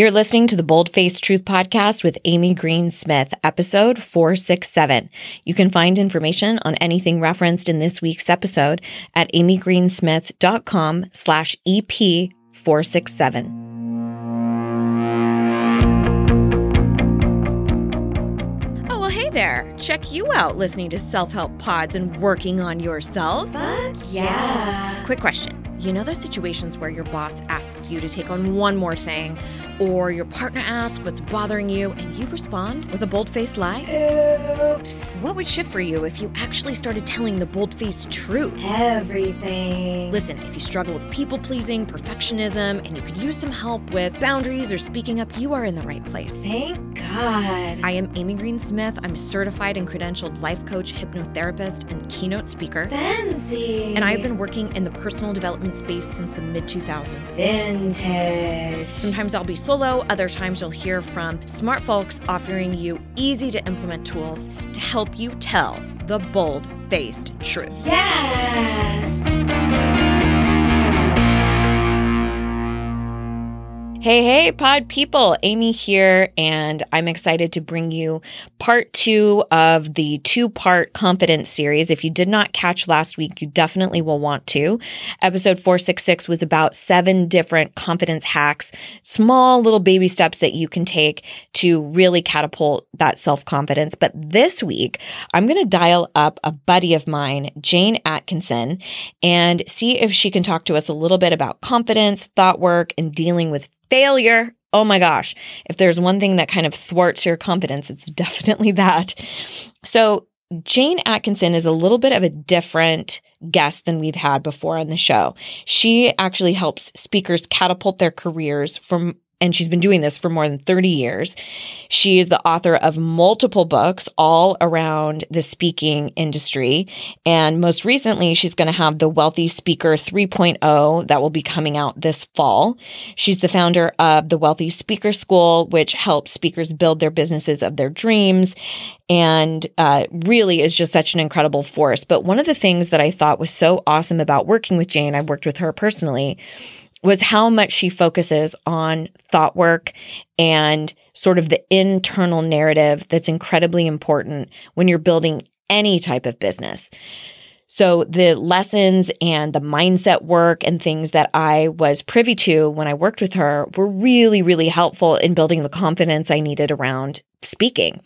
You're listening to the Bold Faced Truth Podcast with Amy Green Smith, episode 467. You can find information on anything referenced in this week's episode at amygreensmith.com slash EP 467. There. Check you out listening to self help pods and working on yourself. Fuck yeah. Quick question. You know those situations where your boss asks you to take on one more thing, or your partner asks what's bothering you, and you respond with a bold faced lie? Oops. What would shift for you if you actually started telling the bold faced truth? Everything. Listen, if you struggle with people pleasing, perfectionism, and you could use some help with boundaries or speaking up, you are in the right place. Thank God. I am Amy Green Smith. I'm a certified and credentialed life coach, hypnotherapist, and keynote speaker. Fancy. And I have been working in the personal development space since the mid 2000s. vintage. Sometimes I'll be solo, other times you'll hear from smart folks offering you easy to implement tools to help you tell the bold faced truth. Yes. Hey, hey, pod people, Amy here, and I'm excited to bring you part two of the two part confidence series. If you did not catch last week, you definitely will want to. Episode 466 was about seven different confidence hacks, small little baby steps that you can take to really catapult that self confidence. But this week, I'm going to dial up a buddy of mine, Jane Atkinson, and see if she can talk to us a little bit about confidence, thought work, and dealing with failure. Oh my gosh. If there's one thing that kind of thwarts your confidence, it's definitely that. So, Jane Atkinson is a little bit of a different guest than we've had before on the show. She actually helps speakers catapult their careers from and she's been doing this for more than 30 years. She is the author of multiple books all around the speaking industry. And most recently, she's going to have the Wealthy Speaker 3.0 that will be coming out this fall. She's the founder of the Wealthy Speaker School, which helps speakers build their businesses of their dreams and uh, really is just such an incredible force. But one of the things that I thought was so awesome about working with Jane, I worked with her personally, was how much she focuses on thought work and sort of the internal narrative that's incredibly important when you're building any type of business. So, the lessons and the mindset work and things that I was privy to when I worked with her were really, really helpful in building the confidence I needed around speaking.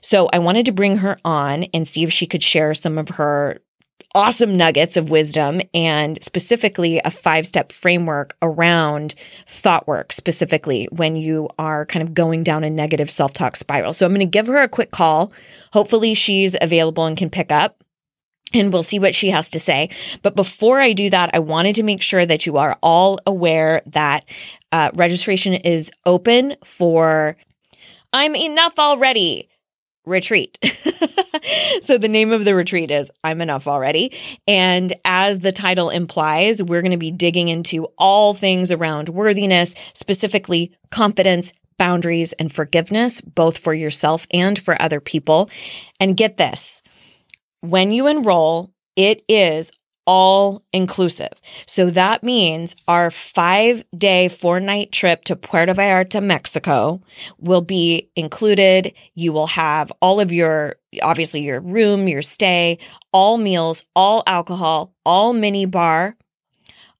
So, I wanted to bring her on and see if she could share some of her awesome nuggets of wisdom and specifically a five step framework around thought work, specifically when you are kind of going down a negative self talk spiral. So I'm going to give her a quick call. Hopefully, she's available and can pick up. And we'll see what she has to say. But before I do that, I wanted to make sure that you are all aware that uh, registration is open for I'm enough already retreat. so the name of the retreat is I'm Enough Already. And as the title implies, we're going to be digging into all things around worthiness, specifically confidence, boundaries, and forgiveness, both for yourself and for other people. And get this when you enroll, it is all inclusive. So that means our five day, four night trip to Puerto Vallarta, Mexico will be included. You will have all of your, obviously, your room, your stay, all meals, all alcohol, all mini bar,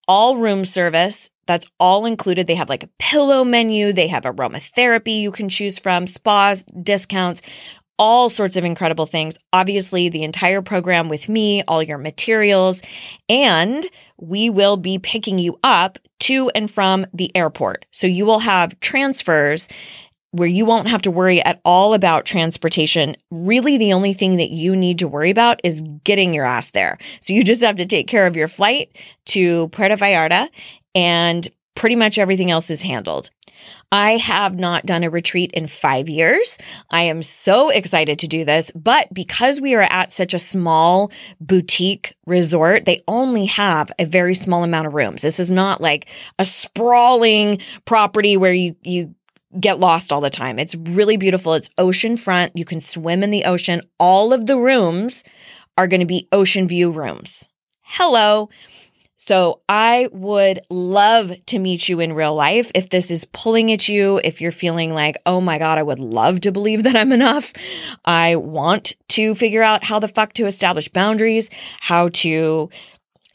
all room service. That's all included. They have like a pillow menu. They have aromatherapy you can choose from, spas, discounts, all sorts of incredible things. Obviously, the entire program with me, all your materials, and we will be picking you up to and from the airport. So you will have transfers where you won't have to worry at all about transportation. Really, the only thing that you need to worry about is getting your ass there. So you just have to take care of your flight to Puerto Vallarta and pretty much everything else is handled. I have not done a retreat in five years. I am so excited to do this, but because we are at such a small boutique resort, they only have a very small amount of rooms. This is not like a sprawling property where you, you, get lost all the time. It's really beautiful. It's ocean front. You can swim in the ocean. All of the rooms are going to be ocean view rooms. Hello. So I would love to meet you in real life. If this is pulling at you, if you're feeling like, oh my God, I would love to believe that I'm enough. I want to figure out how the fuck to establish boundaries, how to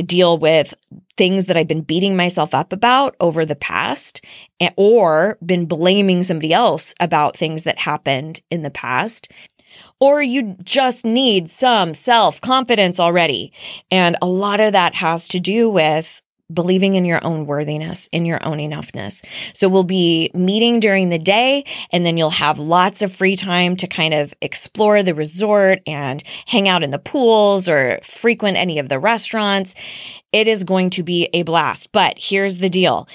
deal with things that I've been beating myself up about over the past eh, or been blaming somebody else about things that happened in the past. Or you just need some self confidence already. And a lot of that has to do with believing in your own worthiness, in your own enoughness. So we'll be meeting during the day and then you'll have lots of free time to kind of explore the resort and hang out in the pools or frequent any of the restaurants. It is going to be a blast. But here's the deal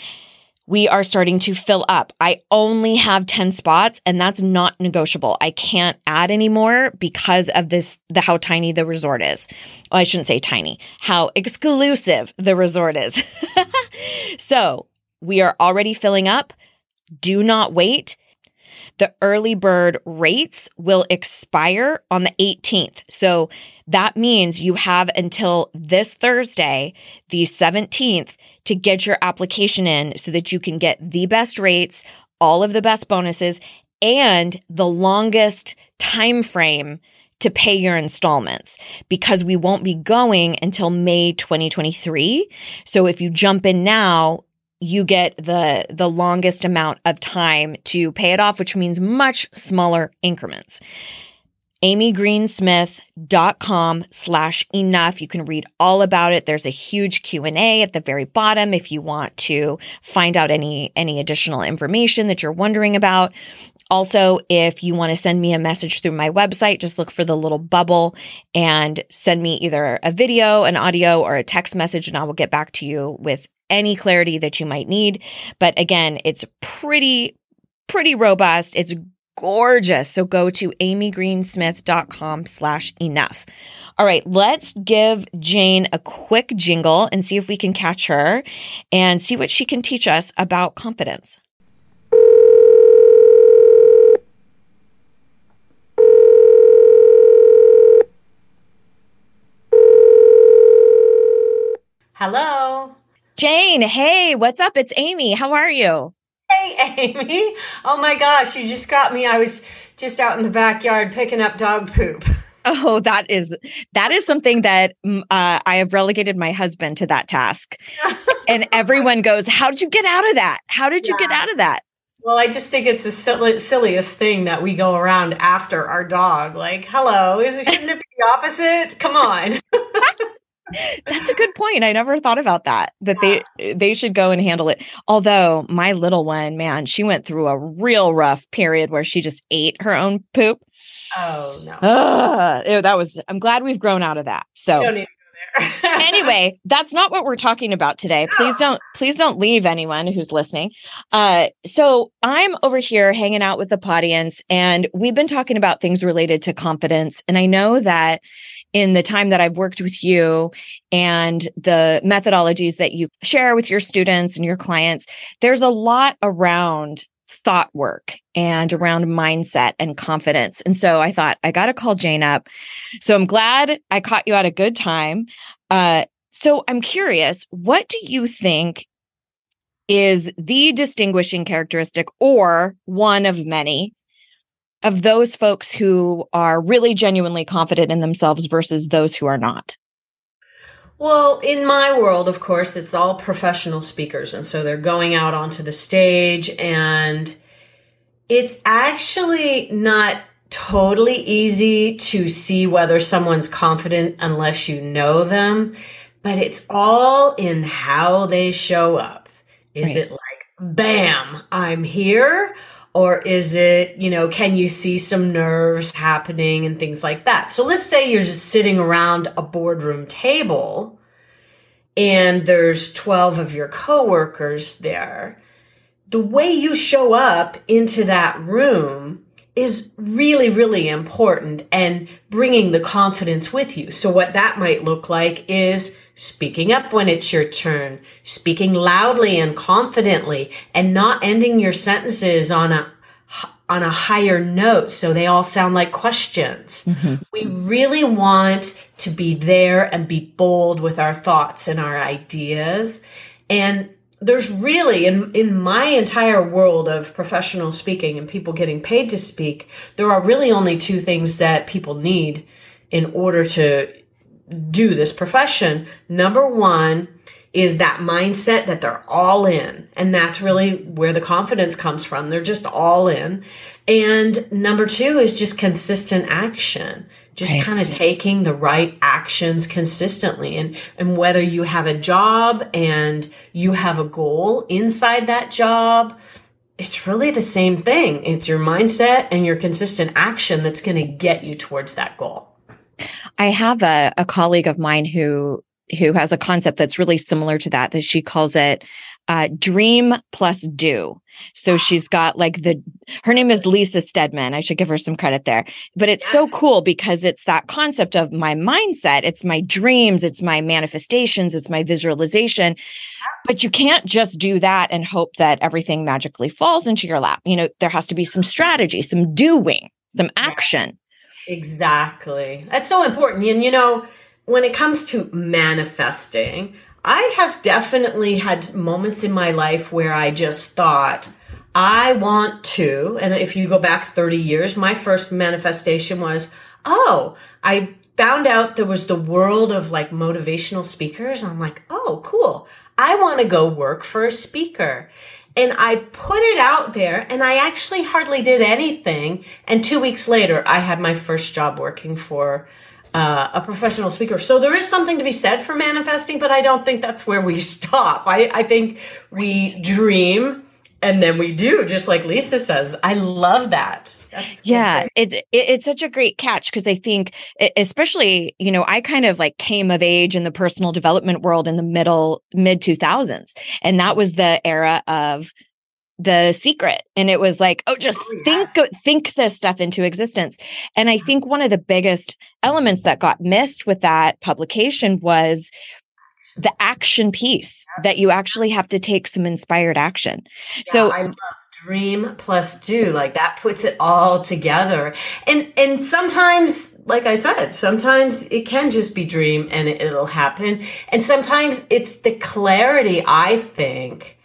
we are starting to fill up. I only have 10 spots and that's not negotiable. I can't add anymore because of this, the how tiny the resort is. I shouldn't say tiny, how exclusive the resort is. so we are already filling up. Do not wait. The early bird rates will expire on the 18th. So that means you have until this Thursday, the 17th, to get your application in so that you can get the best rates, all of the best bonuses, and the longest time frame to pay your installments because we won't be going until May 2023. So if you jump in now, you get the the longest amount of time to pay it off, which means much smaller increments amygreensmith.com slash enough. You can read all about it. There's a huge Q&A at the very bottom if you want to find out any, any additional information that you're wondering about. Also, if you want to send me a message through my website, just look for the little bubble and send me either a video, an audio, or a text message, and I will get back to you with any clarity that you might need. But again, it's pretty, pretty robust. It's gorgeous. So go to amygreensmith.com slash enough. All right, let's give Jane a quick jingle and see if we can catch her and see what she can teach us about confidence. Hello. Jane, hey, what's up? It's Amy. How are you? Hey, Amy. Oh my gosh, you just got me. I was just out in the backyard picking up dog poop. Oh, that is that is something that mm, uh, I have relegated my husband to that task, and everyone goes, "How did you get out of that? How did you yeah. get out of that?" Well, I just think it's the silly, silliest thing that we go around after our dog. Like, hello, is it shouldn't it be the opposite? Come on. That's a good point. I never thought about that. That yeah. they they should go and handle it. Although my little one, man, she went through a real rough period where she just ate her own poop. Oh no. Uh, that was I'm glad we've grown out of that. So anyway, that's not what we're talking about today. Please don't please don't leave anyone who's listening. Uh, so I'm over here hanging out with the audience and we've been talking about things related to confidence and I know that in the time that I've worked with you and the methodologies that you share with your students and your clients, there's a lot around thought work and around mindset and confidence. And so I thought, I got to call Jane up. So I'm glad I caught you at a good time. Uh, so I'm curious, what do you think is the distinguishing characteristic or one of many of those folks who are really genuinely confident in themselves versus those who are not? Well, in my world, of course, it's all professional speakers. And so they're going out onto the stage, and it's actually not totally easy to see whether someone's confident unless you know them. But it's all in how they show up. Is right. it like, bam, I'm here? Or is it, you know, can you see some nerves happening and things like that? So let's say you're just sitting around a boardroom table and there's 12 of your coworkers there. The way you show up into that room is really, really important and bringing the confidence with you. So what that might look like is speaking up when it's your turn, speaking loudly and confidently and not ending your sentences on a on a higher note so they all sound like questions. Mm-hmm. We really want to be there and be bold with our thoughts and our ideas. And there's really in in my entire world of professional speaking and people getting paid to speak, there are really only two things that people need in order to do this profession. Number 1 is that mindset that they're all in. And that's really where the confidence comes from. They're just all in. And number two is just consistent action. Just Right. kind of taking the right actions consistently. And, and whether you have a job and you have a goal inside that job, it's really the same thing. It's your mindset and your consistent action that's going to get you towards that goal. I have a, a colleague of mine who who has a concept that's really similar to that that she calls it uh, dream plus do. So she's got like the her name is Lisa Stedman. I should give her some credit there. But it's so cool because it's that concept of my mindset, it's my dreams, it's my manifestations, it's my visualization. But you can't just do that and hope that everything magically falls into your lap. You know, there has to be some strategy, some doing, some action. Exactly. That's so important. And you know, when it comes to manifesting, I have definitely had moments in my life where I just thought, I want to. And if you go back 30 years, my first manifestation was, oh, I found out there was the world of like motivational speakers. I'm like, oh, cool. I want to go work for a speaker. And I put it out there and I actually hardly did anything. And two weeks later, I had my first job working for uh, a professional speaker. So there is something to be said for manifesting, but I don't think that's where we stop. I, I think we dream and then we do, just like Lisa says. I love that. That's Yeah, it's it, it's such a great catch because I think, especially you know, I kind of like came of age in the personal development world in the middle mid two thousands, and that was the era of the secret and it was like oh just Oh, think think this stuff into existence. And i think one of the biggest elements that got missed with that publication was the action piece that you actually have to take some inspired action. So I love dream plus do like that puts it all together. And and sometimes like i said sometimes it can just be dream and it, it'll happen. And sometimes it's the clarity i think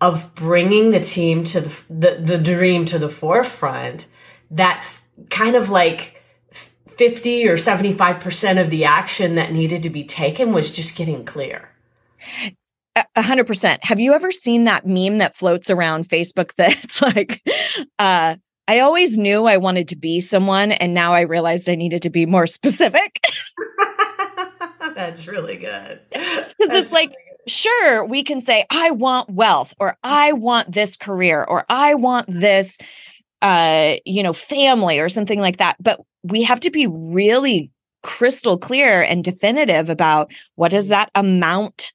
of bringing the team to the the, the dream to the forefront that's kind of like 50 or 75% of the action that needed to be taken was just getting clear A hundred percent. Have you ever seen that meme that floats around Facebook that's like, uh, I always knew I wanted to be someone, and now I realized I needed to be more specific. that's really good Because it's like, sure, we can say, I want wealth, or I want this career, or I want this, uh, you know, family, or something like that. But we have to be really crystal clear and definitive about what does that amount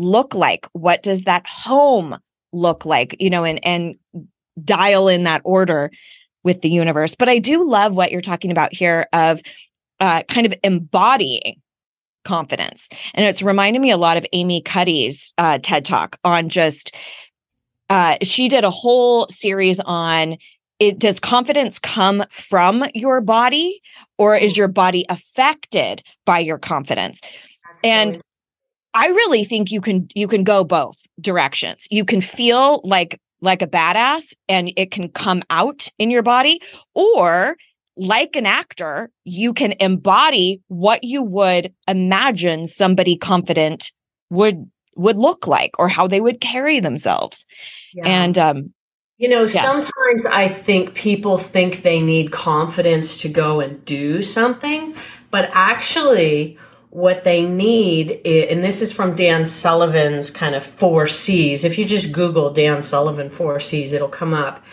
look like? What does that home look like? You know, and and dial in that order with the universe. But I do love what you're talking about here of uh, kind of embodying confidence. And it's reminded me a lot of Amy Cuddy's uh, TED Talk on just, uh, she did a whole series on it does confidence come from your body or is your body affected by your confidence so and I really think you can you can go both directions. You can feel like like a badass and it can come out in your body or like an actor, you can embody what you would imagine somebody confident would would look like or how they would carry themselves. Yeah. And um you know, yeah. sometimes I think people think they need confidence to go and do something, but actually, what they need, i and this is from Dan Sullivan's kind of four C's. If you just Google Dan Sullivan four C's, it'll come up.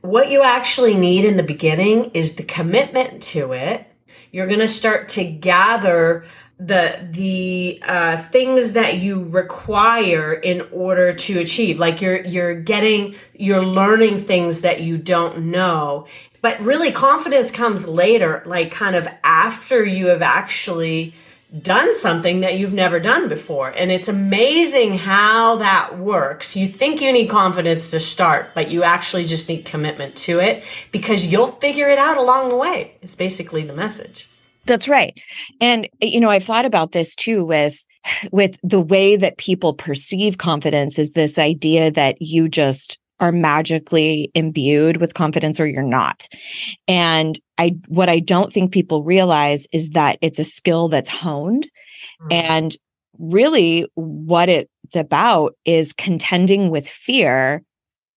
What you actually need in the beginning is the commitment to it. You're going to start to gather the the uh, things that you require in order to achieve like you're you're getting you're learning things that you don't know but really confidence comes later like kind of after you have actually done something that you've never done before. And it's amazing how that works. You think you need confidence to start, but you actually just need commitment to it because you'll figure it out along the way. It's basically the message. That's right. And you know, I've thought about this too with with the way that people perceive confidence is this idea that you just are magically imbued with confidence or you're not. And I what I don't think people realize is that it's a skill that's honed mm-hmm. and really what it's about is contending with fear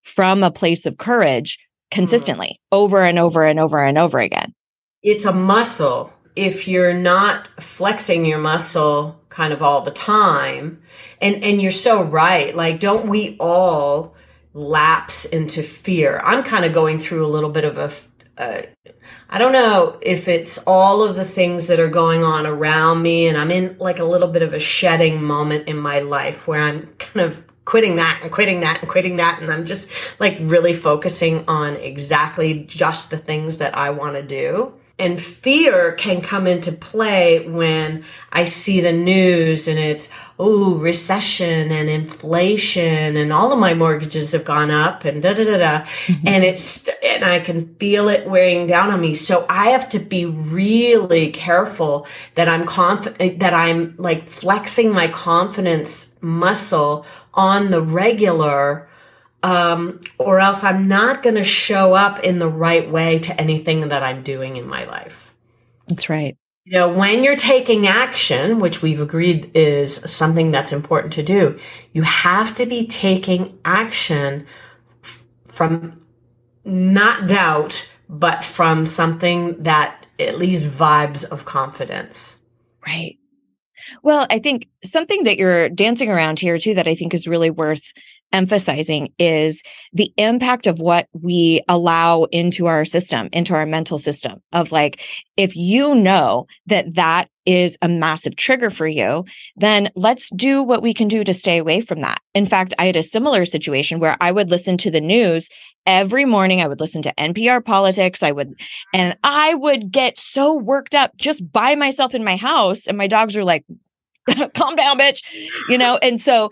from a place of courage consistently mm-hmm. over and over and over and over again. It's a muscle. If you're not flexing your muscle kind of all the time, and and you're so right. Like don't we all lapse into fear. I'm kind of going through a little bit of a uh, I don't know if it's all of the things that are going on around me, and I'm in like a little bit of a shedding moment in my life where I'm kind of quitting that and quitting that and quitting that, and I'm just like really focusing on exactly just the things that I want to do and fear can come into play when I see the news and it's, oh, recession and inflation and all of my mortgages have gone up and da da da da. Mm-hmm. And it's, and I can feel it weighing down on me. So I have to be really careful that I'm confident, that I'm like flexing my confidence muscle on the regular um, or else I'm not going to show up in the right way to anything that I'm doing in my life. That's right. You know, when you're taking action, which we've agreed is something that's important to do, you have to be taking action f- from not doubt, but from something that at least vibes of confidence. Right. Well, I think something that you're dancing around here too that I think is really worth emphasizing is the impact of what we allow into our system, into our mental system of like, if you know that that is a massive trigger for you, then let's do what we can do to stay away from that. In fact, I had a similar situation where I would listen to the news every morning. I would listen to NPR politics. I would, and I would get so worked up just by myself in my house. And my dogs are like, calm down, bitch, you know? And so,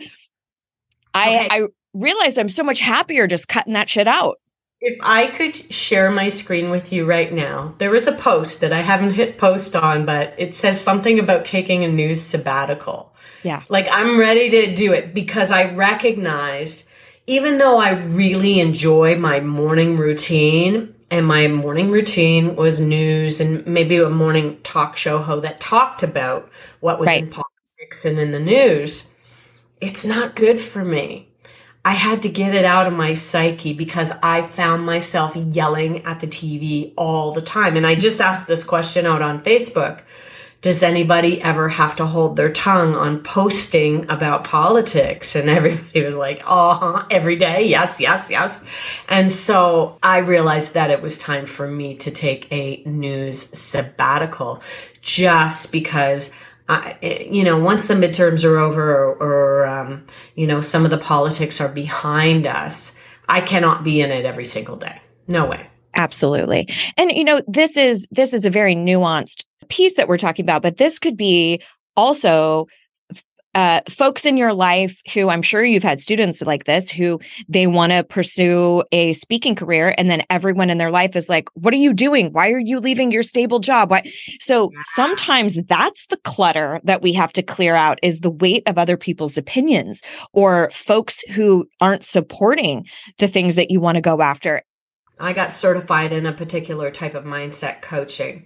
okay. I realized I'm so much happier just cutting that shit out. If I could share my screen with you right now, there is a post that I haven't hit post on, but it says something about taking a news sabbatical. Yeah. Like I'm ready to do it because I recognized, even though I really enjoy my morning routine, and my morning routine was news and maybe a morning talk show ho that talked about what was right. in politics and in the news it's not good for me. I had to get it out of my psyche because I found myself yelling at the TV all the time. And I just asked this question out on Facebook. Does anybody ever have to hold their tongue on posting about politics? And everybody was like, oh, every day. Yes, yes, yes. And so I realized that it was time for me to take a news sabbatical just because I, you know, once the midterms are over or, or um, you know, some of the politics are behind us, I cannot be in it every single day. No way. Absolutely. And, you know, this is, this is a very nuanced piece that we're talking about, but this could be also uh, folks in your life who I'm sure you've had students like this who they want to pursue a speaking career, and then everyone in their life is like, "What are you doing? Why are you leaving your stable job?" Why? So sometimes that's the clutter that we have to clear out is the weight of other people's opinions or folks who aren't supporting the things that you want to go after. I got certified in a particular type of mindset coaching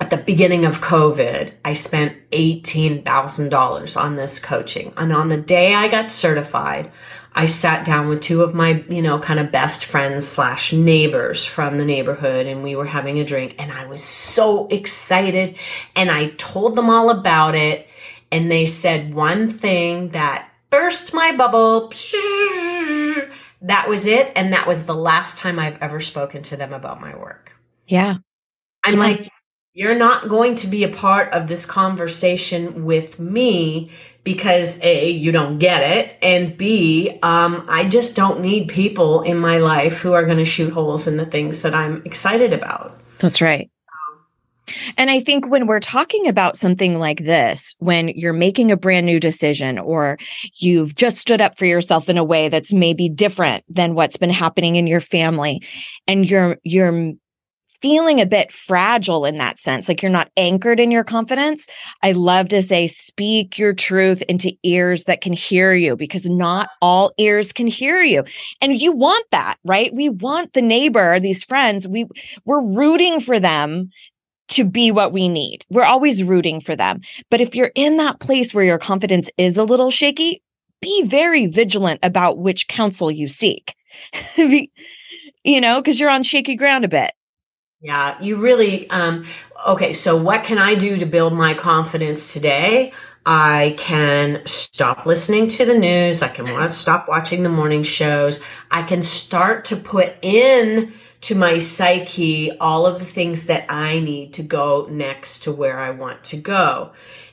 at the beginning of COVID, I spent $18,000 on this coaching. And on the day I got certified, I sat down with two of my, you know, kind of best friends slash neighbors from the neighborhood and we were having a drink and I was so excited and I told them all about it and they said one thing that burst my bubble. That was it. And that was the last time I've ever spoken to them about my work. Yeah. I'm yeah. like, you're not going to be a part of this conversation with me because a you don't get it and b um, i just don't need people in my life who are going to shoot holes in the things that i'm excited about. That's right. And I think when we're talking about something like this, when you're making a brand new decision or you've just stood up for yourself in a way that's maybe different than what's been happening in your family and you're you're feeling a bit fragile in that sense, like you're not anchored in your confidence, I love to say speak your truth into ears that can hear you because not all ears can hear you. And you want that, right? We want the neighbor, these friends, we we're rooting for them to be what we need. We're always rooting for them. But if you're in that place where your confidence is a little shaky, be very vigilant about which counsel you seek. you know, because you're on shaky ground a bit. Yeah, you really um okay, so what can I do to build my confidence today? I can stop listening to the news. I can want to stop watching the morning shows. I can start to put in to my psyche all of the things that I need to go next to where I want to go.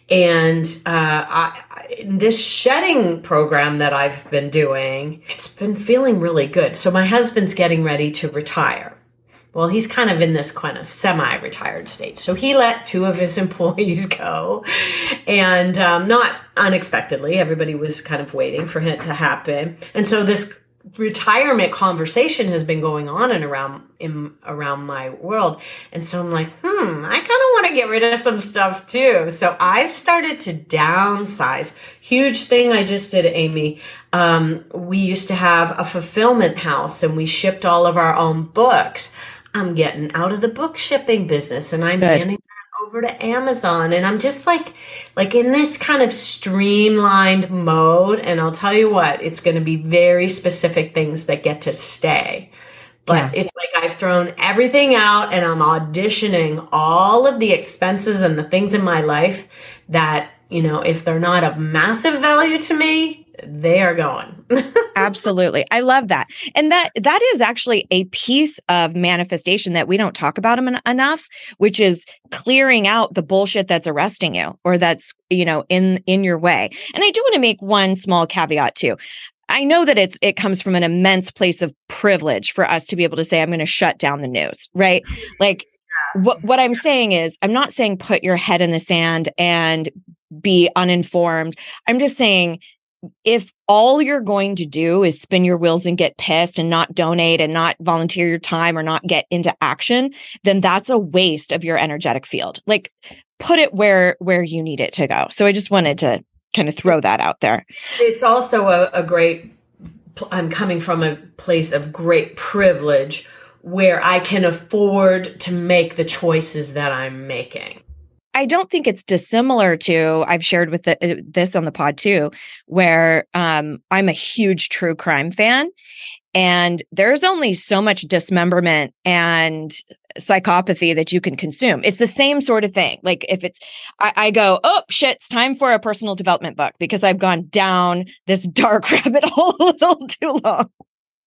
And uh, I, this shedding program that I've been doing, it's been feeling really good. So my husband's getting ready to retire. Well, he's kind of in this kind of semi-retired state. So he let two of his employees go, and um, not unexpectedly. Everybody was kind of waiting for it to happen. And so this retirement conversation has been going on and around in around my world and so i'm like hmm i kind of want to get rid of some stuff too so i've started to downsize huge thing i just did amy um, we used to have a fulfillment house and we shipped all of our own books i'm getting out of the book shipping business and i'm Good. handing over to Amazon and I'm just like like in this kind of streamlined mode and I'll tell you what it's going to be very specific things that get to stay. But yeah. it's like I've thrown everything out and I'm auditioning all of the expenses and the things in my life that, you know, if they're not of massive value to me, they are going. Absolutely. I love that. And that that is actually a piece of manifestation that we don't talk about em- enough, which is clearing out the bullshit that's arresting you or that's, you know, in in your way. And I do want to make one small caveat too. I know that it's it comes from an immense place of privilege for us to be able to say I'm going to shut down the news, right? Like yes. what what I'm saying is I'm not saying put your head in the sand and be uninformed. I'm just saying if all you're going to do is spin your wheels and get pissed and not donate and not volunteer your time or not get into action, then that's a waste of your energetic field. Like put it where where you need it to go. So I just wanted to kind of throw that out there. It's also a, a great I'm coming from a place of great privilege where I can afford to make the choices that I'm making. I don't think it's dissimilar to I've shared with the, uh, this on the pod too, where um, I'm a huge true crime fan, and there's only so much dismemberment and psychopathy that you can consume. It's the same sort of thing. Like if it's, I, I go, oh shit, it's time for a personal development book because I've gone down this dark rabbit hole a little too long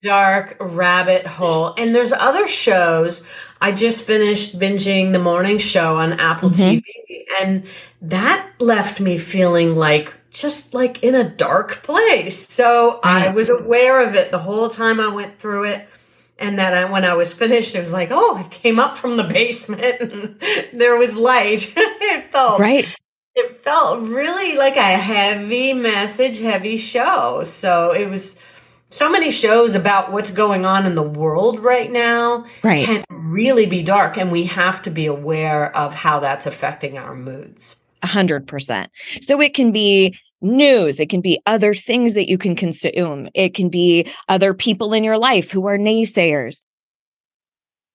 dark rabbit hole. And there's other shows. I just finished binging the morning show on Apple mm-hmm. TV, and that left me feeling like just like in a dark place. So I was aware of it the whole time I went through it. And then I, when I was finished, it was like, oh, I came up from the basement and there was light. it felt right. It felt really like a heavy message, heavy show. So it was so many shows about what's going on in the world right now right. can really be dark and we have to be aware of how that's affecting our moods. A hundred percent. So it can be news. It can be other things that you can consume. It can be other people in your life who are naysayers.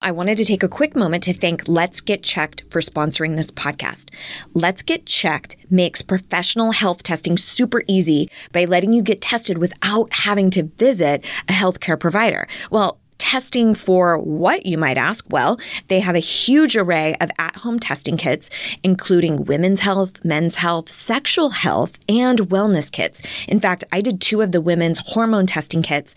I wanted to take a quick moment to thank Let's Get Checked for sponsoring this podcast. Let's Get Checked makes professional health testing super easy by letting you get tested without having to visit a healthcare provider. Well, testing for what, you might ask? Well, they have a huge array of at home testing kits, including women's health, men's health, sexual health, and wellness kits. In fact, I did two of the women's hormone testing kits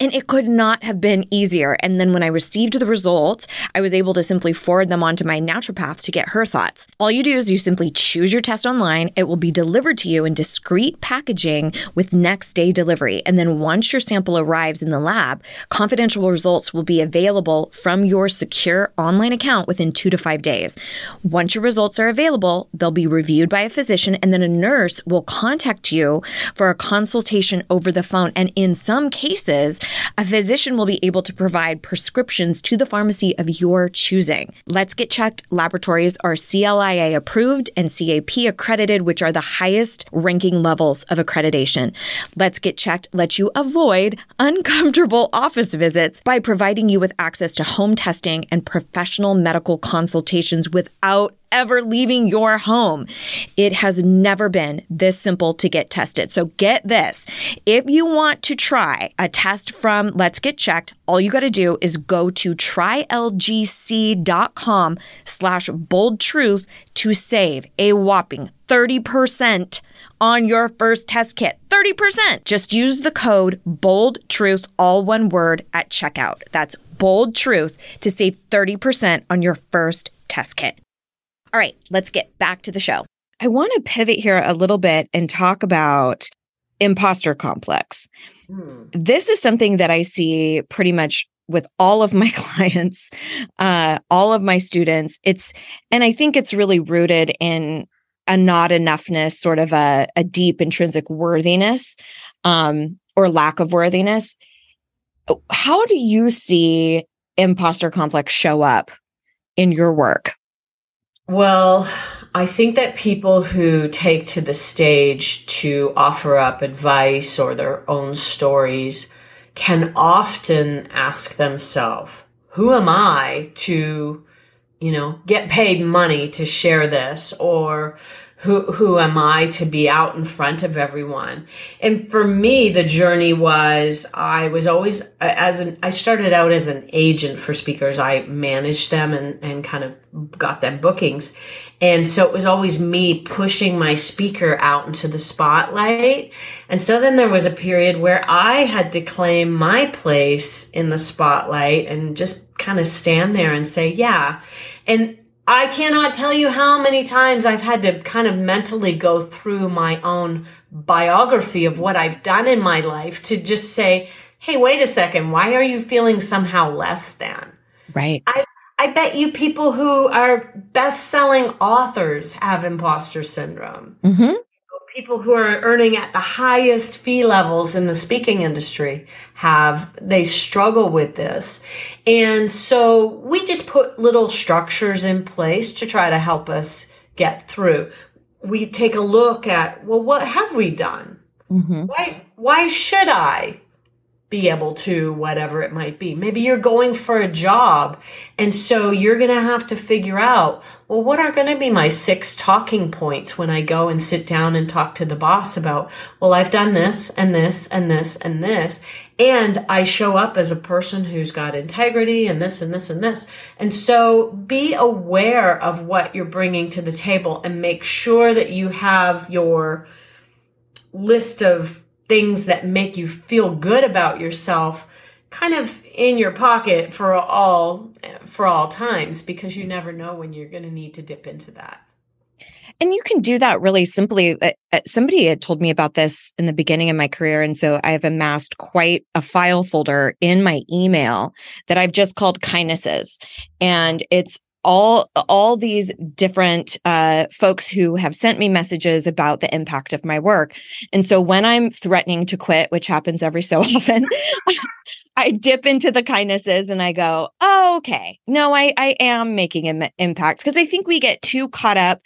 And it could not have been easier. And then when I received the results, I was able to simply forward them on to my naturopath to get her thoughts. All you do is you simply choose your test online. It will be delivered to you in discreet packaging with next day delivery. And then once your sample arrives in the lab, confidential results will be available from your secure online account within two to five days. Once your results are available, they'll be reviewed by a physician and then a nurse will contact you for a consultation over the phone. And in some cases, a physician will be able to provide prescriptions to the pharmacy of your choosing. Let's Get Checked laboratories are CLIA approved and CAP accredited, which are the highest ranking levels of accreditation. Let's Get Checked lets you avoid uncomfortable office visits by providing you with access to home testing and professional medical consultations without ever leaving your home. It has never been this simple to get tested. So get this. If you want to try a test from Let's Get Checked, all you got to do is go to trylgc.com slash bold truth to save a whopping 30% on your first test kit. 30%. Just use the code bold truth, all one word at checkout. That's bold truth to save 30% on your first test kit. All right, let's get back to the show. I want to pivot here a little bit and talk about imposter complex. Hmm. This is something that I see pretty much with all of my clients, uh, all of my students. It's, and I think it's really rooted in a not enoughness, sort of a, a deep intrinsic worthiness um, or lack of worthiness. How do you see imposter complex show up in your work? Well, I think that people who take to the stage to offer up advice or their own stories can often ask themselves, who am I to, you know, get paid money to share this? Or who who am I to be out in front of everyone? And for me, the journey was I was always as an I started out as an agent for speakers. I managed them and and kind of got them bookings. And so it was always me pushing my speaker out into the spotlight. And so then there was a period where I had to claim my place in the spotlight and just kind of stand there and say, yeah. And I cannot tell you how many times I've had to kind of mentally go through my own biography of what I've done in my life to just say, hey, wait a second, why are you feeling somehow less than? Right. I, I bet you people who are best selling authors have imposter syndrome. Mm-hmm people who are earning at the highest fee levels in the speaking industry have they struggle with this. And so we just put little structures in place to try to help us get through. We take a look at well what have we done? Mm-hmm. why why should i be able to whatever it might be. Maybe you're going for a job and so you're going to have to figure out, well, what are going to be my six talking points when I go and sit down and talk to the boss about, well, I've done this and this and this and this. And I show up as a person who's got integrity and this and this and this. And so be aware of what you're bringing to the table and make sure that you have your list of things that make you feel good about yourself kind of in your pocket for all for all times because you never know when you're going to need to dip into that and you can do that really simply. Uh, uh, somebody had told me about this in the beginning of my career. And so I have amassed quite a file folder in my email that I've just called kindnesses. And it's all all these different uh, folks who have sent me messages about the impact of my work. And so when i'm threatening to quit which happens every so often i dip into the kindnesses and i go oh, okay no i i am making an impact. Because i think we get too caught up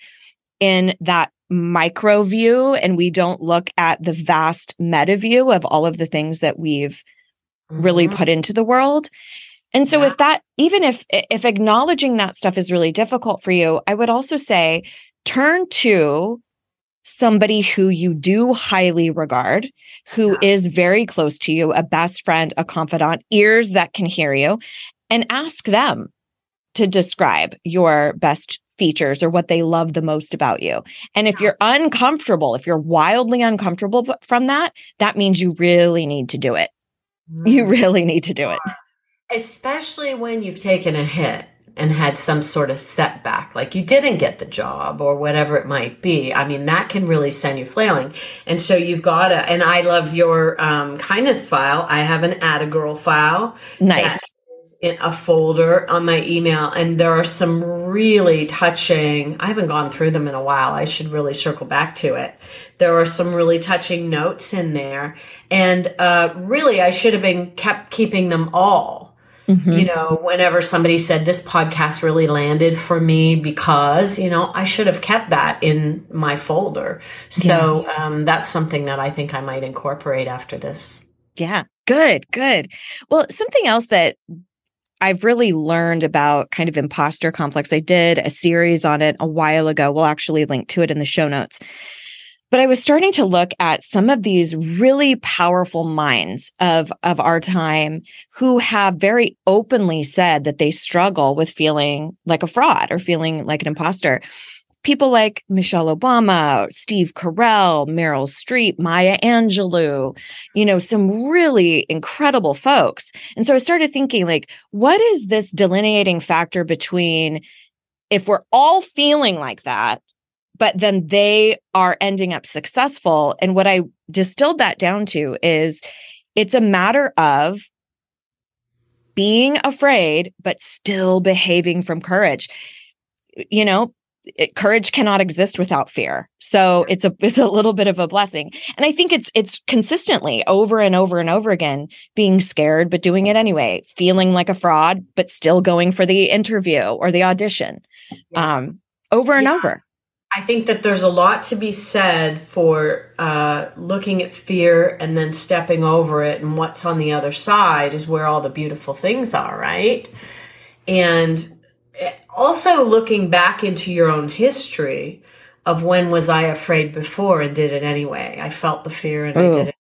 in that micro view and we don't look at the vast meta view of all of the things that we've mm-hmm. really put into the world and so yeah. if that even if if acknowledging that stuff is really difficult for you, I would also say turn to somebody who you do highly regard, who yeah. is very close to you, a best friend, a confidant, ears that can hear you, and ask them to describe your best features or what they love the most about you. And if you're uncomfortable, if you're wildly uncomfortable from that, that means you really need to do it You mm. really need to do it. Especially when you've taken a hit and had some sort of setback, like you didn't get the job or whatever it might be. I mean, that can really send you flailing. And so you've got to, and I love your um, kindness file. I have an add a Girl file. Nice. In a folder on my email, and there are some really touching. I haven't gone through them in a while. I should really circle back to it. There are some really touching notes in there, and uh, really, I should have been kept keeping them all Mhm. you know, whenever somebody said this podcast really landed for me because, you know, I should have kept that in my folder. So um, that's something that I think I might incorporate after this. Yeah, good, good. Well, something else that I've really learned about kind of imposter complex, I did a series on it a while ago. We'll actually link to it in the show notes. But I was starting to look at some of these really powerful minds of, of our time who have very openly said that they struggle with feeling like a fraud or feeling like an imposter people like Michelle Obama, Steve Carell, Meryl Streep, Maya Angelou, you know, some really incredible folks. And so I started thinking, like, what is this delineating factor between if we're all feeling like that, but then they are ending up successful? And what I distilled that down to is it's a matter of being afraid, but still behaving from courage. You know, it, courage cannot exist without fear. So it's a it's a little bit of a blessing. And I think it's it's consistently over and over and over again being scared but doing it anyway, feeling like a fraud but still going for the interview or the audition. Um over and Yeah. over. I think that there's a lot to be said for uh, looking at fear and then stepping over it, and what's on the other side is where all the beautiful things are, right? And eh, also looking back into your own history of when was I afraid before and did it anyway. I felt the fear and I did it anyway.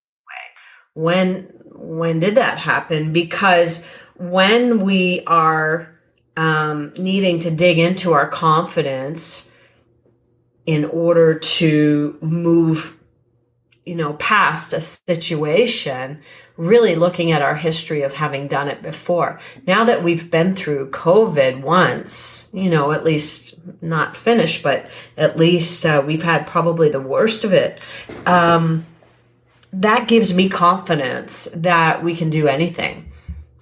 When when did that happen? Because when we are um, needing to dig into our confidence in order to move you know past a situation really looking at our history of having done it before. Now that we've been through covid once you know at least not finished but at least uh, we've had probably the worst of it um, that gives me confidence that we can do anything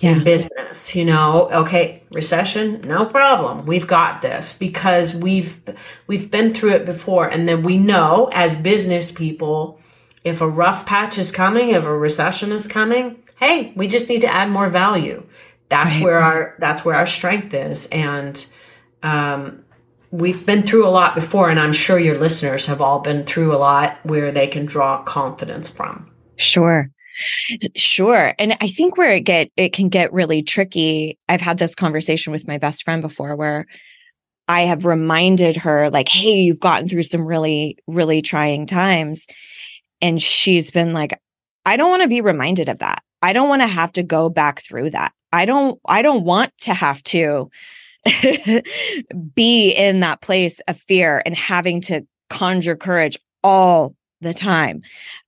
Yeah. in business you know okay recession no problem we've got this because we've we've been through it before and then we know as business people if a rough patch is coming if a recession is coming hey we just need to add more value that's Right. where our that's where our strength is and um we've been through a lot before and i'm sure your listeners have all been through a lot where they can draw confidence from Sure. Sure. And I think where it get it can get really tricky. I've had this conversation with my best friend before where I have reminded her like, "Hey, you've gotten through some really really trying times." And she's been like, "I don't want to be reminded of that. I don't want to have to go back through that. I don't I don't want to have to be in that place of fear and having to conjure courage all the time."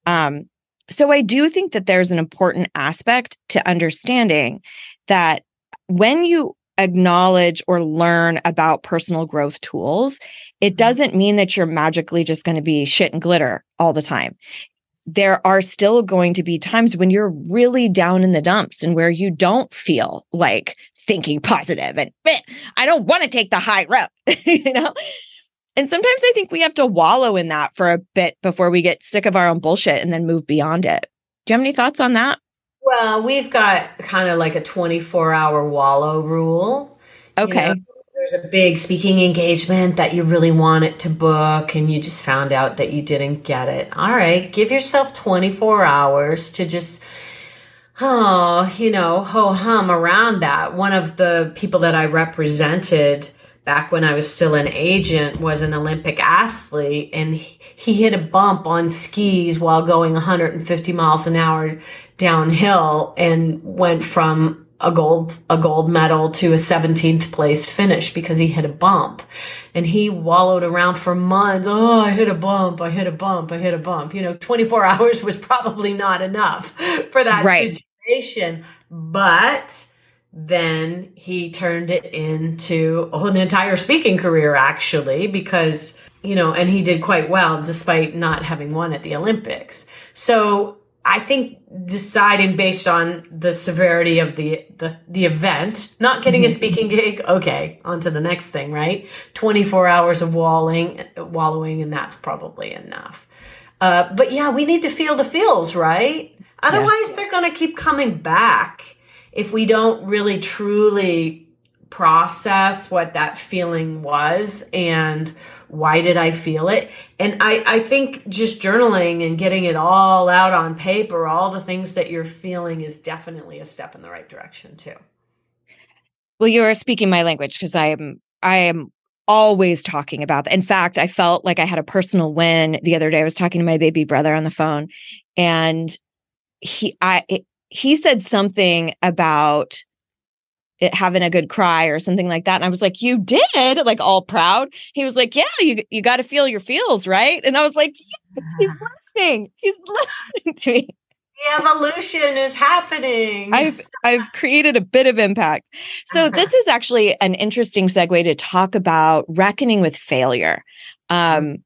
Um so I do think that there's an important aspect to understanding that when you acknowledge or learn about personal growth tools, it mm-hmm. doesn't mean that you're magically just going to be shit and glitter all the time. There are still going to be times when you're really down in the dumps and where you don't feel like thinking positive and I don't want to take the high road, you know? And sometimes I think we have to wallow in that for a bit before we get sick of our own bullshit and then move beyond it. Do you have any thoughts on that? Well, we've got kind of like a 24 hour wallow rule. You Okay. know, there's a big speaking engagement that you really wanted to book and you just found out that you didn't get it. All right, give yourself 24 hours to just, oh, you know, ho hum around that. One of the people that I represented back when I was still an agent was an Olympic athlete and he hit a bump on skis while going 150 miles an hour downhill and went from a gold a gold medal to a 17th place finish because he hit a bump and he wallowed around for months oh i hit a bump i hit a bump i hit a bump you know 24 hours was probably not enough for that Right. motivation. But then he turned it into an entire speaking career, actually, because, you know, and he did quite well despite not having won at the Olympics. So I think deciding based on the severity of the the, the event, not getting a Mm-hmm. speaking gig, okay, on to the next thing, right? 24 hours of wallowing, wallowing, and that's probably enough. Uh, but yeah, we need to feel the feels, right? Otherwise, Yes. they're going to keep coming back if we don't really truly process what that feeling was and why did I feel it? And I, I think just journaling and getting it all out on paper, all the things that you're feeling is definitely a step in the right direction too. Well, you are speaking my language because I am I am always talking about that. In fact, I felt like I had a personal win the other day. I was talking to my baby brother on the phone and he I it, he said something about it having a good cry or something like that and I was like, "You did?" like all proud. He was like, "Yeah, you you got to feel your feels, right?" And I was like, yes, "He's listening. He's listening to me." The evolution is happening. I've I've created a bit of impact. So this is actually an interesting segue to talk about reckoning with failure. Um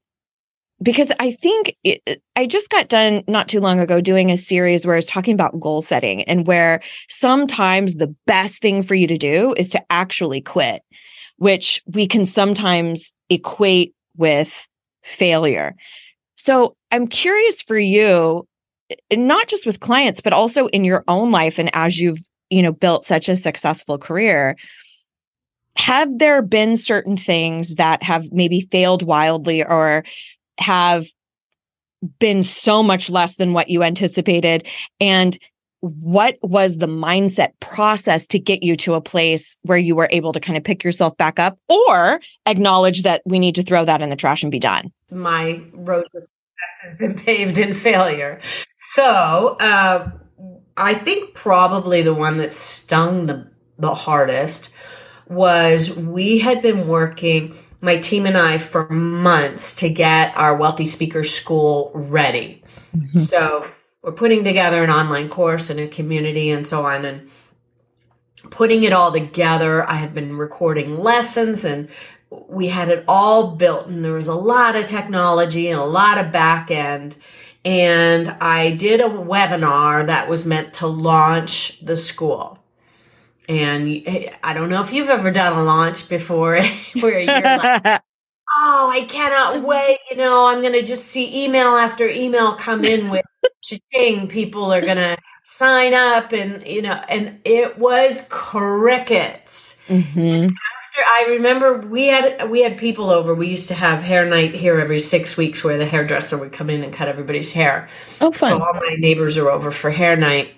because I think it, I just got done not too long ago doing a series where I was talking about goal setting and where sometimes the best thing for you to do is to actually quit, which we can sometimes equate with failure. So I'm curious for you, not just with clients, but also in your own life and as you've, you know, built such a successful career. Have there been certain things that have maybe failed wildly or have been so much less than what you anticipated? And what was the mindset process to get you to a place where you were able to kind of pick yourself back up or acknowledge that we need to throw that in the trash and be done? my road to success has been paved in failure. So, uh, I think probably the one that stung the, the hardest was we had been working, my team and I, for months to get our Wealthy Speaker School ready. Mm-hmm. So, we're putting together an online course and a community and so on. And putting it all together, I had been recording lessons and we had it all built and there was a lot of technology and a lot of back end and i did a webinar that was meant to launch the school and i don't know if you've ever done a launch before where you're like oh i cannot wait you know i'm gonna just see email after email come in with cha-ching people are gonna sign up and you know and it was crickets Mhm. after I remember we had we had people over. We used to have hair night here every six weeks where the hairdresser would come in and cut everybody's hair. Oh, fun! So all my neighbors are over for hair night.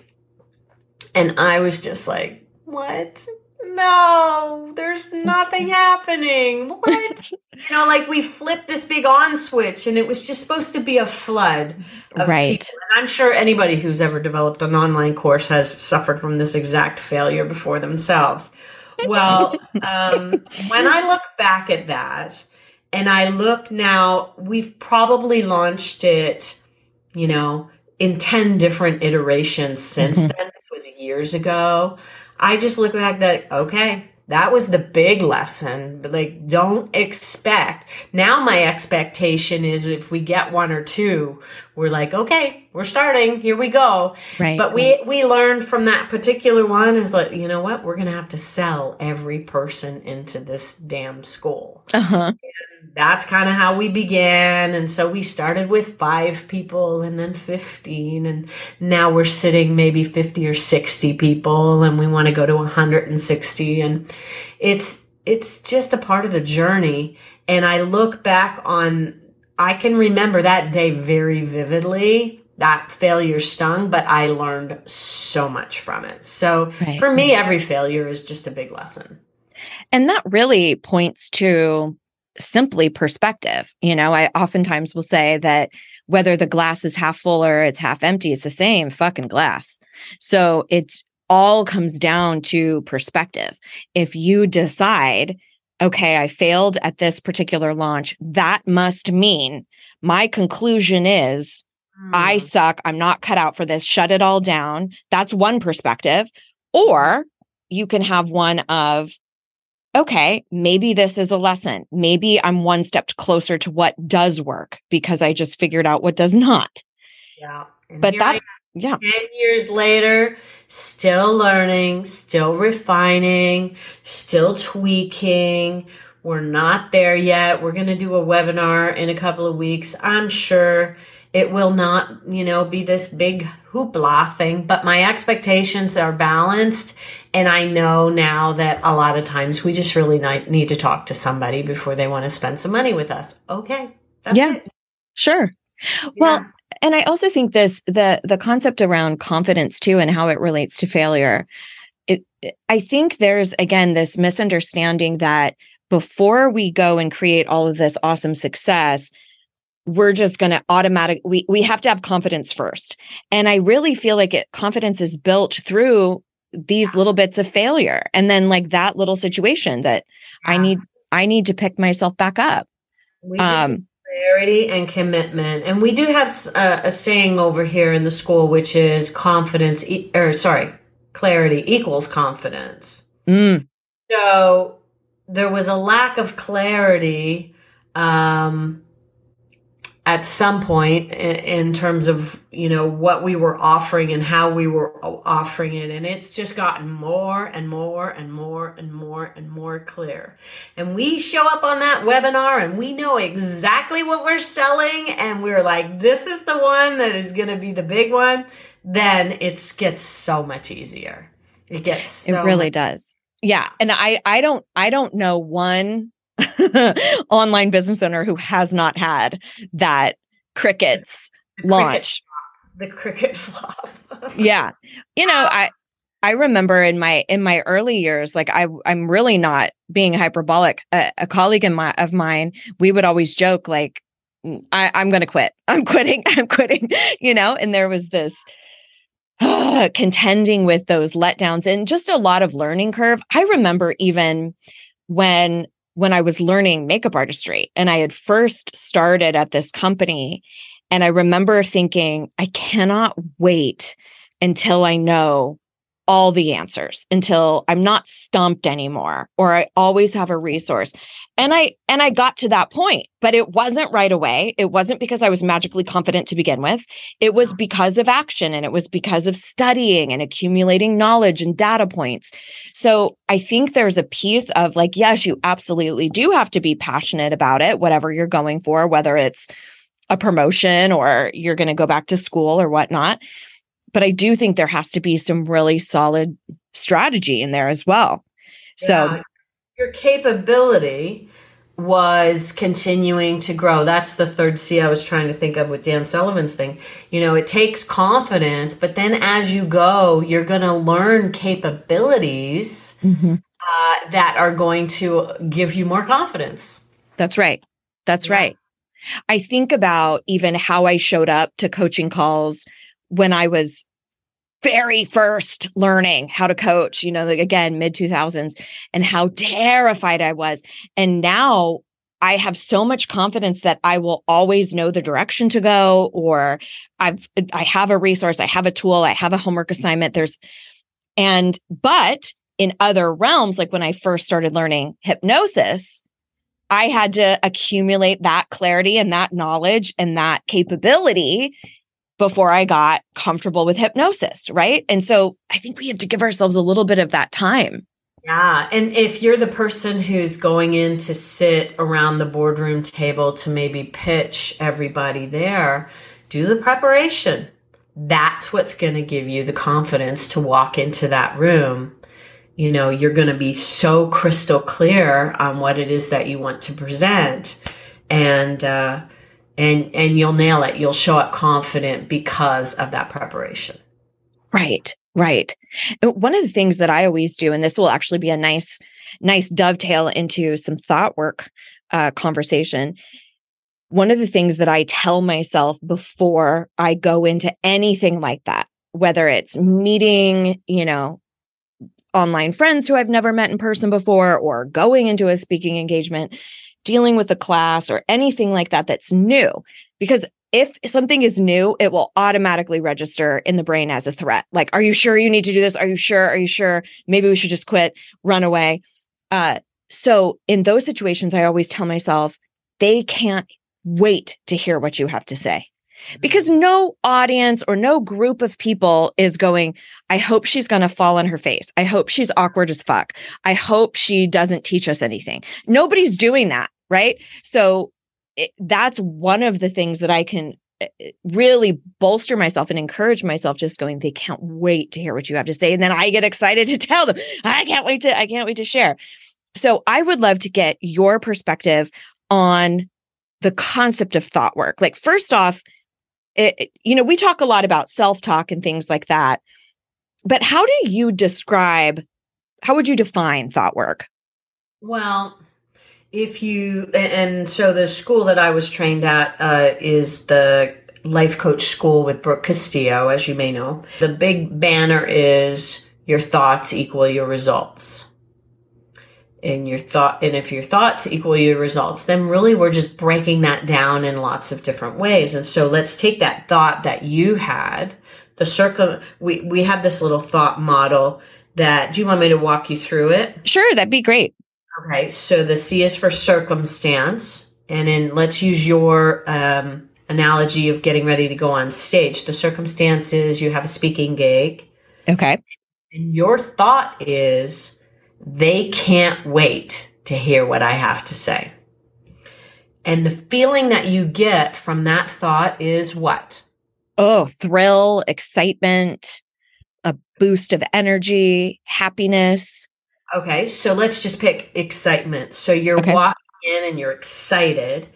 And I was just like, What? No, there's nothing happening. What? you know, like we flipped this big on switch and it was just supposed to be a flood of Right. people. And I'm sure anybody who's ever developed an online course has suffered from this exact failure before themselves. Well, um, when I look back at that, and I look now, we've probably launched it, you know, in 10 different iterations since Mhm. then. This was years ago. I just look back that, okay, that was the big lesson. But like, don't expect. Now, my expectation is if we get one or two, we're like, okay, we're starting. Here we go. Right. But we we learned from that particular one is like, you know what? We're gonna have to sell every person into this damn school. Uh-huh. That's kind of how we began. And so we started with five people and then 15. And now we're sitting maybe 50 or 60 people and we want to go to 160. And it's, it's just a part of the journey. And I look back on, I can remember that day very vividly. That failure stung, but I learned so much from it. So Right. for me, every failure is just a big lesson. And that really points to simply perspective. You know, I oftentimes will say that whether the glass is half full or it's half empty, it's the same fucking glass. So it all comes down to perspective. If you decide, okay, I failed at this particular launch, that must mean my conclusion is I Mm. suck. I'm not cut out for this. Shut it all down. That's one perspective. Or you can have one of, okay, maybe this is a lesson. Maybe I'm one step closer to what does work because I just figured out what does not. Yeah. And But that, yeah, 10 years later, still learning, still refining, still tweaking. We're not there yet. We're going to do a webinar in a couple of weeks. I'm sure it will not, you know, be this big hoopla thing, but my expectations are balanced. And I know now that a lot of times we just really need to talk to somebody before they want to spend some money with us. Okay. That's Yeah. it. sure. Well, and I also think this the the concept around confidence too and how it relates to failure. It- I think there's again this misunderstanding that before we go and create all of this awesome success, we're just going to automatic we we have to have confidence first. And I really feel like it confidence is built through these little bits of failure and then like that little situation that I need I need to pick myself back up. We just Um clarity and commitment and we do have a saying over here in the school which is confidence e- or sorry clarity equals confidence mm, so there was a lack of clarity um, at some point in, in terms of you know what we were offering and how we were offering it. And it's just gotten more and more and more and more and more clear. And we show up on that webinar and we know exactly what we're selling. And we're like this is the one that is going to be the big one. Then it gets so much easier. It gets so it really much- does. Yeah. And i i don't i don't know one online business owner who has not had that crickets The cricket- launch. the cricket flop. Yeah. You know i i remember in my in my early years like i i'm really not being hyperbolic. A, a colleague in my of mine we would always joke like "Mm, I, i'm gonna quit. I'm quitting. I'm quitting. You know and there was this contending with those letdowns and just a lot of learning curve. I remember even when when i was learning makeup artistry and i had first started at this company and i remember thinking i cannot wait until I know all the answers, until I'm not stumped anymore, or I always have a resource. And I and I got to that point, but it wasn't right away. It wasn't because I was magically confident to begin with. It was because of action and it was because of studying and accumulating knowledge and data points. So I think there's a piece of like, yes, you absolutely do have to be passionate about it, whatever you're going for, whether it's a promotion or you're going to go back to school or whatnot but I do think there has to be some really solid strategy in there as well. So Yeah. your capability was continuing to grow. That's the third C I was trying to think of with Dan Sullivan's thing. You know, it takes confidence, but then as you go, you're going to learn capabilities Mhm. uh, that are going to give you more confidence. that's right. That's Yeah. right. I think about even how I showed up to coaching calls when I was very first learning how to coach, you know, like again, mid 2000s, and how terrified I was. And now I have so much confidence that I will always know the direction to go, or I've, I have a resource, I have a tool, I have a homework assignment. There's, and, but in other realms, like when I first started learning hypnosis, I had to accumulate that clarity and that knowledge and that capability before I got comfortable with hypnosis, right? And so I think we have to give ourselves a little bit of that time. Yeah. And if you're the person who's going in to sit around the boardroom table to maybe pitch everybody there, do the preparation. That's what's going to give you the confidence to walk into that room. You know, you're going to be so crystal clear on what it is that you want to present. And, uh, and, and you'll nail it. You'll show up confident because of that preparation. Right, right. Uh, One of the things that I always do, and this will actually be a nice, nice dovetail into some thought work uh, conversation. One of the things that I tell myself before I go into anything like that, whether it's meeting, you know, online friends who I've never met in person before, or going into a speaking engagement, dealing with a class or anything like that that's new, because if something is new, it will automatically register in the brain as a threat. Like, are you sure you need to do this? Are you sure? Are you sure? Maybe we should just quit, run away. Uh, so in those situations, I always tell myself, they can't wait to hear what you have to say. Because no audience or no group of people is going, I hope she's going to fall on her face. I hope she's awkward as fuck. I hope she doesn't teach us anything. Nobody's doing that. Right. So it, that's one of the things that I can eh, eh, really bolster myself and encourage myself just going they can't wait to hear what you have to say and then i get excited to tell them i can't wait to i can't wait to share so i would love to get your perspective on the concept of thought work like first off it, you know we talk a lot about self-talk and things like that but how do you describe how would you define thought work well if you and so the school that I was trained at uh, is the life coach school with Brooke Castillo, as you may know. The big banner is your thoughts equal your results. And your thought and if your thoughts equal your results, then really we're just breaking that down in lots of different ways. And so let's take that thought that you had, the circle we we have this little thought model that do you want me to walk you through it? Sure, that'd be great. Okay, so the C is for circumstance. And then let's use your um, analogy of getting ready to go on stage. The circumstance is you have a speaking gig. Okay. And your thought is they can't wait to hear what I have to say. And the feeling that you get from that thought is what? Oh, thrill, excitement, a boost of energy, happiness. Okay, so let's just pick excitement. So you're Okay. walking in and you're excited,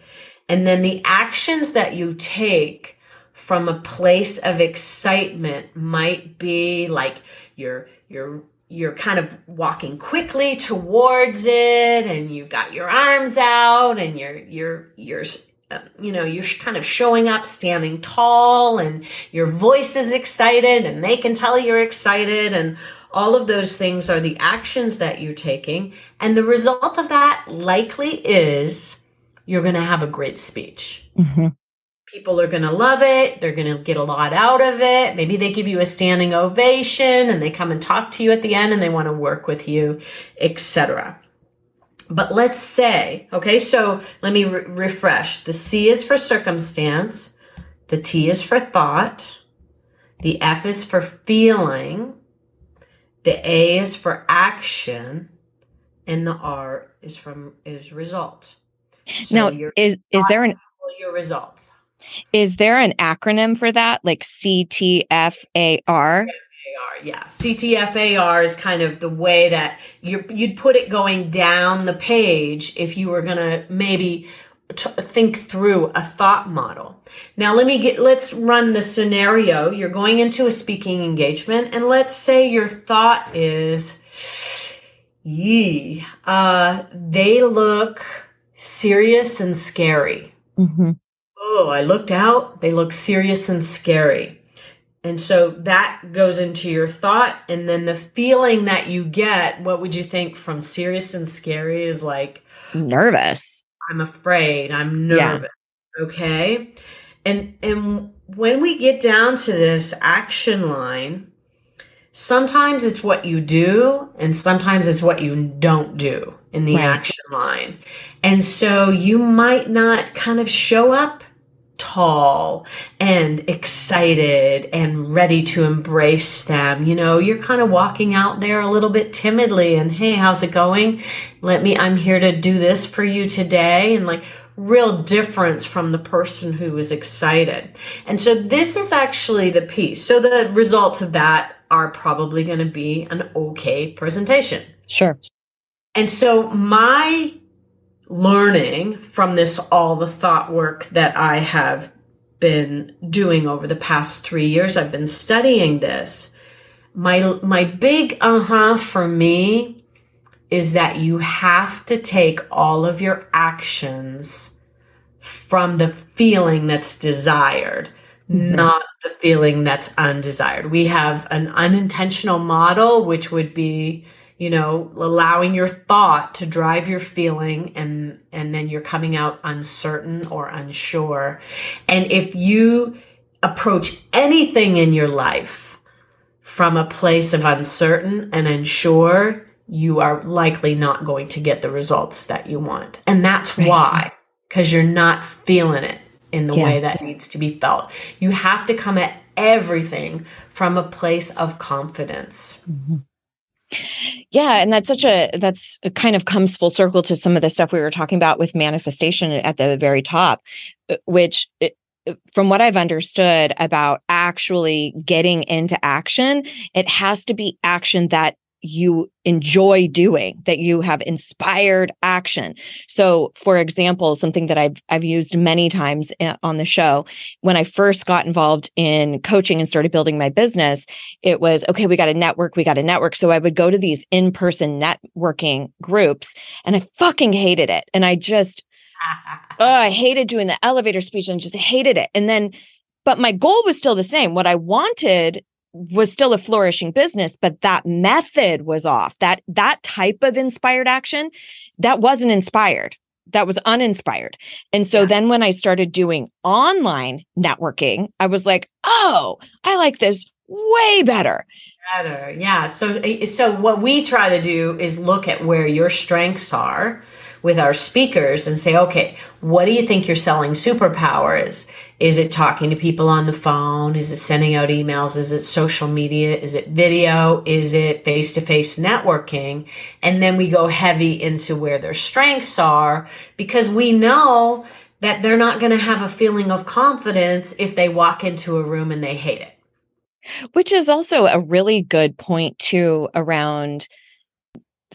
and then the actions that you take from a place of excitement might be like you're you're you're kind of walking quickly towards it and you've got your arms out and you're you're you're uh, you know you're kind of showing up standing tall and your voice is excited and they can tell you're excited and all of those things are the actions that you're taking and the result of that likely is you're going to have a great speech Mhm. People are going to love it. They're going to get a lot out of it. Maybe they give you a standing ovation and they come and talk to you at the end and they want to work with you etc but let's say okay so let me re- refresh. The c is for circumstance. The t is for thought. The f is for feeling. The a is for action. And the r is from is result. So now, is is there an your results is there an acronym for that, like CTFAR? AR, yeah. CTFAR is kind of the way that you you'd put it going down the page if you were going to maybe t- think through a thought model. Now let me get let's run the scenario. You're going into a speaking engagement and let's say your thought is yee, uh they look serious and scary Mm-hmm. Oh, I looked out, they look serious and scary. And so that goes into your thought. And then the feeling that you get, what would you think from serious and scary is like, Nervous. I'm afraid, I'm Yeah. nervous. Okay. And and when we get down to this action line, sometimes it's what you do and sometimes it's what you don't do in the Right. action line. And so you might not kind of show up tall and excited and ready to embrace them. You know, you're kind of walking out there a little bit timidly and, hey, how's it going? Let me, I'm here to do this for you today. And like, real difference from the person who is excited. And so this is actually the piece. So the results of that are probably going to be an okay presentation. Sure. And so my learning from this, all the thought work that I have been doing over the past three years, I've been studying this. My, my big uh-huh for me is that you have to take all of your actions from the feeling that's desired, Mhm. not the feeling that's undesired. We have an unintentional model, which would be you know, allowing your thought to drive your feeling and and then you're coming out uncertain or unsure. And if you approach anything in your life from a place of uncertain and unsure, you are likely not going to get the results that you want. And that's Right. why because you're not feeling it in the Yeah. way that needs to be felt. You have to come at everything from a place of confidence. Mm-hmm. Yeah, and that's such a that's kind of comes full circle to some of the stuff we were talking about with manifestation at the very top, uh, which it, uh, from what I've understood about actually getting into action, it has to be action that you enjoy doing that you have inspired action so for example something that i've i've used many times uh, on the show when i first got involved in coaching and started building my business it was okay we got a network we got a network so i would go to these in-person networking groups and i fucking hated it and i just oh, I hated doing the elevator speech and just hated it. And then, but my goal was still the same. What I wanted was still a flourishing business, but that method was off. That that type of inspired action, that wasn't inspired. That was uninspired. And so Yeah. then when I started doing online networking, I was like, oh, I like this way better. Better. Yeah. So eh, so what we try to do is look at where your strengths are with our speakers and say, okay, what do you think your selling superpower is? Is it talking to people on the phone? Is it sending out emails? Is it social media? Is it video? Is it face to face networking? And then we go heavy into where their strengths are because we know that they're not going to have a feeling of confidence if they walk into a room and they hate it. Which is also a really good point, too, around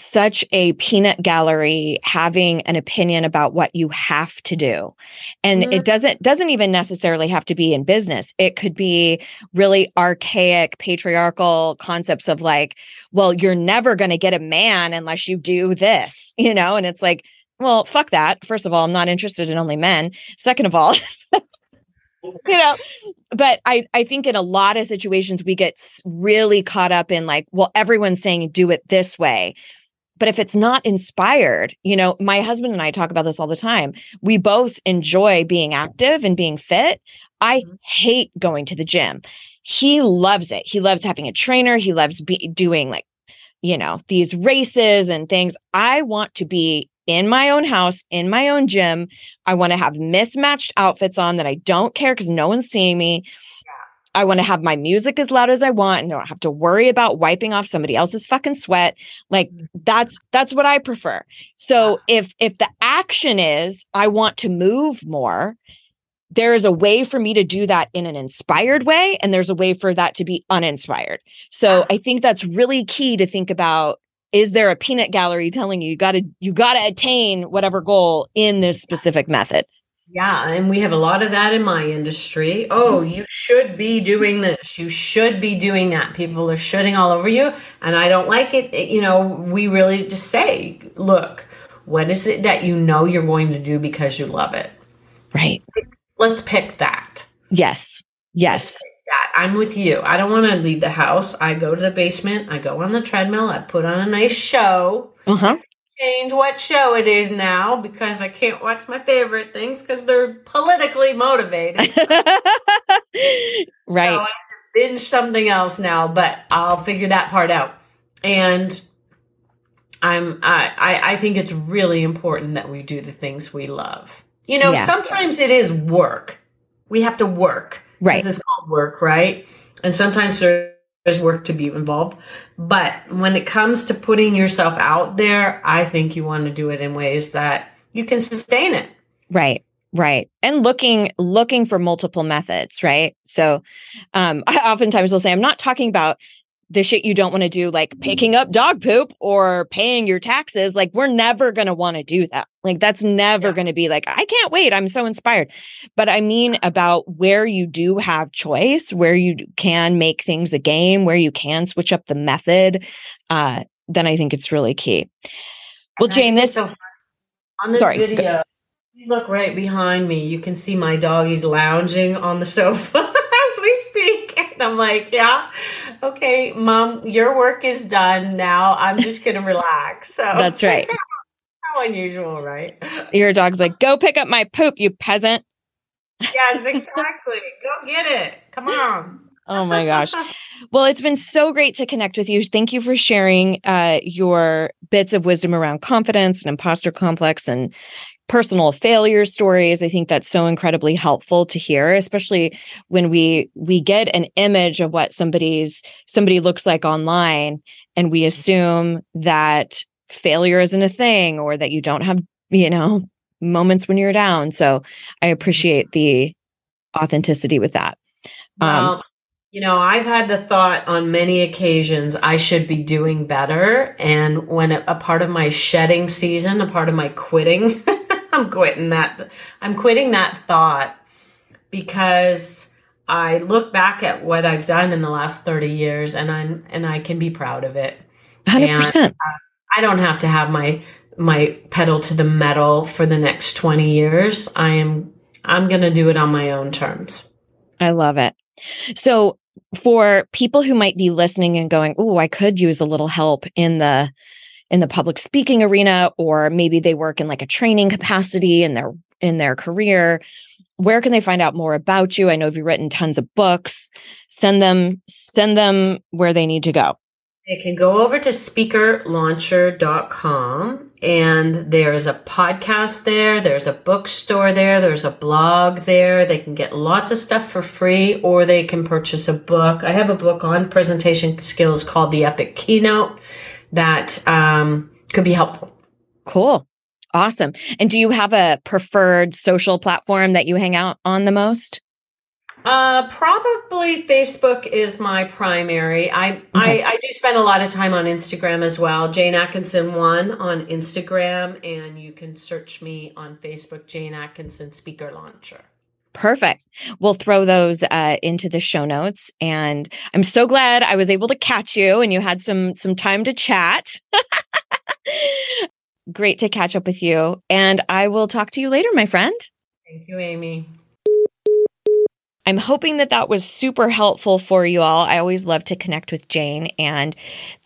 such a peanut gallery having an opinion about what you have to do. And Mhm. it doesn't doesn't even necessarily have to be in business. It could be really archaic patriarchal concepts of like well you're never going to get a man unless you do this you know? And it's like well fuck that. First of all i'm not interested in only men. Second of all you know? But i i think in a lot of situations we get really caught up in like well everyone's saying do it this way but if it's not inspired you know my husband and i talk about this all the time. We both enjoy being active and being fit. I Mhm. hate going to the gym. He loves it. He loves having a trainer. He loves be- doing like you know these races and things. I want to be in my own house in my own gym. I want to have mismatched outfits on that i don't care because no one's seeing me I want to have my music as loud as I want and I don't have to worry about wiping off somebody else's fucking sweat. Like mm-hmm. that's that's what I prefer. So Yes. if if the action is I want to move more, there is a way for me to do that in an inspired way and there's a way for that to be uninspired. So Yes. I think that's really key to think about is there a peanut gallery telling you you got to you got to attain whatever goal in this specific method? Yeah, and we have a lot of that in my industry. Oh, you should be doing this. You should be doing that. People are shooting all over you, and I don't like it. It- You know, we really just say, look, what is it that you know you're going to do because you love it? Right. Let's pick that. Yes. Yes. That I'm with you. I don't want to leave the house. I go to the basement. I go on the treadmill. I put on a nice show. Uh-huh. Change what show it is now because I can't watch my favorite things because they're politically motivated. right. So I binge something else now, but I'll figure that part out. And I'm I, I I think it's really important that we do the things we love. You know, Yeah. sometimes it is work. We have to work. Right. This is called work, right? And sometimes there's work to be involved. But when it comes to putting yourself out there, I think you want to do it in ways that you can sustain it. Right. Right. And looking looking for multiple methods, right? So um I oftentimes will say I'm not talking about the shit you don't want to do like picking up dog poop or paying your taxes like we're never going to want to do that. Like that's never Yeah. going to be like I can't wait, I'm so inspired. But I mean about where you do have choice, where you can make things a game, where you can switch up the method, uh then I think it's really key. Well, And Jane, this so on this Sorry, video, you look right behind me. You can see my dog. doggies lounging on the sofa as we speak. And I'm like, yeah, okay, mom, your work is done. Now I'm just to relax. So That's right. How unusual, right? Your dog's like, go pick up my poop, you peasant. Yes, exactly. Go get it. Come on. Oh my gosh. Well, it's been so great to connect with you. Thank you for sharing uh, your bits of wisdom around confidence and imposter complex and personal failure stories. I think that's so incredibly helpful to hear, especially when we we get an image of what somebody's somebody looks like online and we assume that failure isn't a thing or that you don't have, you know, moments when you're down. So I appreciate the authenticity with that. Um, Well, you know, I've had the thought on many occasions I should be doing better. And when a, a part of my shedding season, a part of my quitting, I'm quitting that. I'm quitting that thought because I look back at what I've done in the last 30 years and I'm and I can be proud of it. 100%. I don't have to have my my pedal to the metal for the next 20 years. I am I'm going to do it on my own terms. I love it. So, for people who might be listening and going, "Oh, I could use a little help in the in the public speaking arena or maybe they work in like a training capacity in their in their career." Where can they find out more about you? I know you've written tons of books. Send them send them where they need to go. They can go over to speakerlauncher.com and there's a podcast there, there's a bookstore there, there's a blog there. They can get lots of stuff for free or they can purchase a book. I have a book on presentation skills called The Epic Keynote that um, could be helpful. Cool. Awesome. And do you have a preferred social platform that you hang out on the most? Uh, probably Facebook is my primary. I, Okay. I I do spend a lot of time on Instagram as well. Jane Atkinson one on Instagram, and you can search me on Facebook, Jane Atkinson Speaker Launcher. Perfect. We'll throw those uh, into the show notes, and I'm so glad I was able to catch you and you had some some time to chat. Great to catch up with you, and I will talk to you later, my friend. Thank you, Amy. I'm hoping that that was super helpful for you all. I always love to connect with Jane and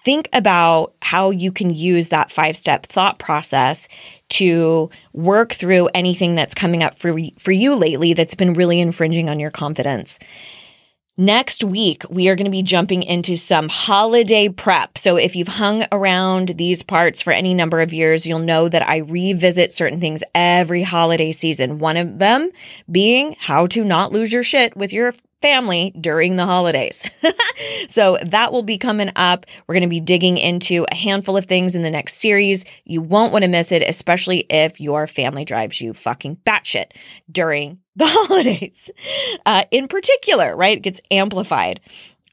think about how you can use that five step thought process to work through anything that's coming up for, for you lately that's been really infringing on your confidence. Next week, we are going to be jumping into some holiday prep. So, if you've hung around these parts for any number of years, you'll know that I revisit certain things every holiday season. One of them being how to not lose your shit with your family during the holidays. so, that will be coming up. We're going to be digging into a handful of things in the next series. You won't want to miss it, especially if your family drives you fucking batshit during the holidays. Uh, in particular, right? It gets amplified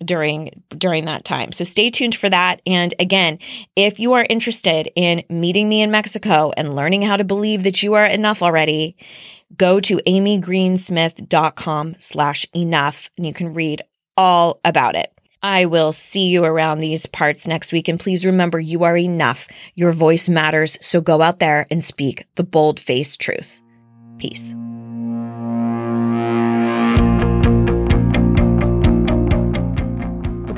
during during that time. So stay tuned for that. And again, if you are interested in meeting me in Mexico and learning how to believe that you are enough already, go to amygreensmith.com slash enough and you can read all about it. I will see you around these parts next week. And please remember, you are enough. Your voice matters. So go out there and speak the bold faced truth. Peace.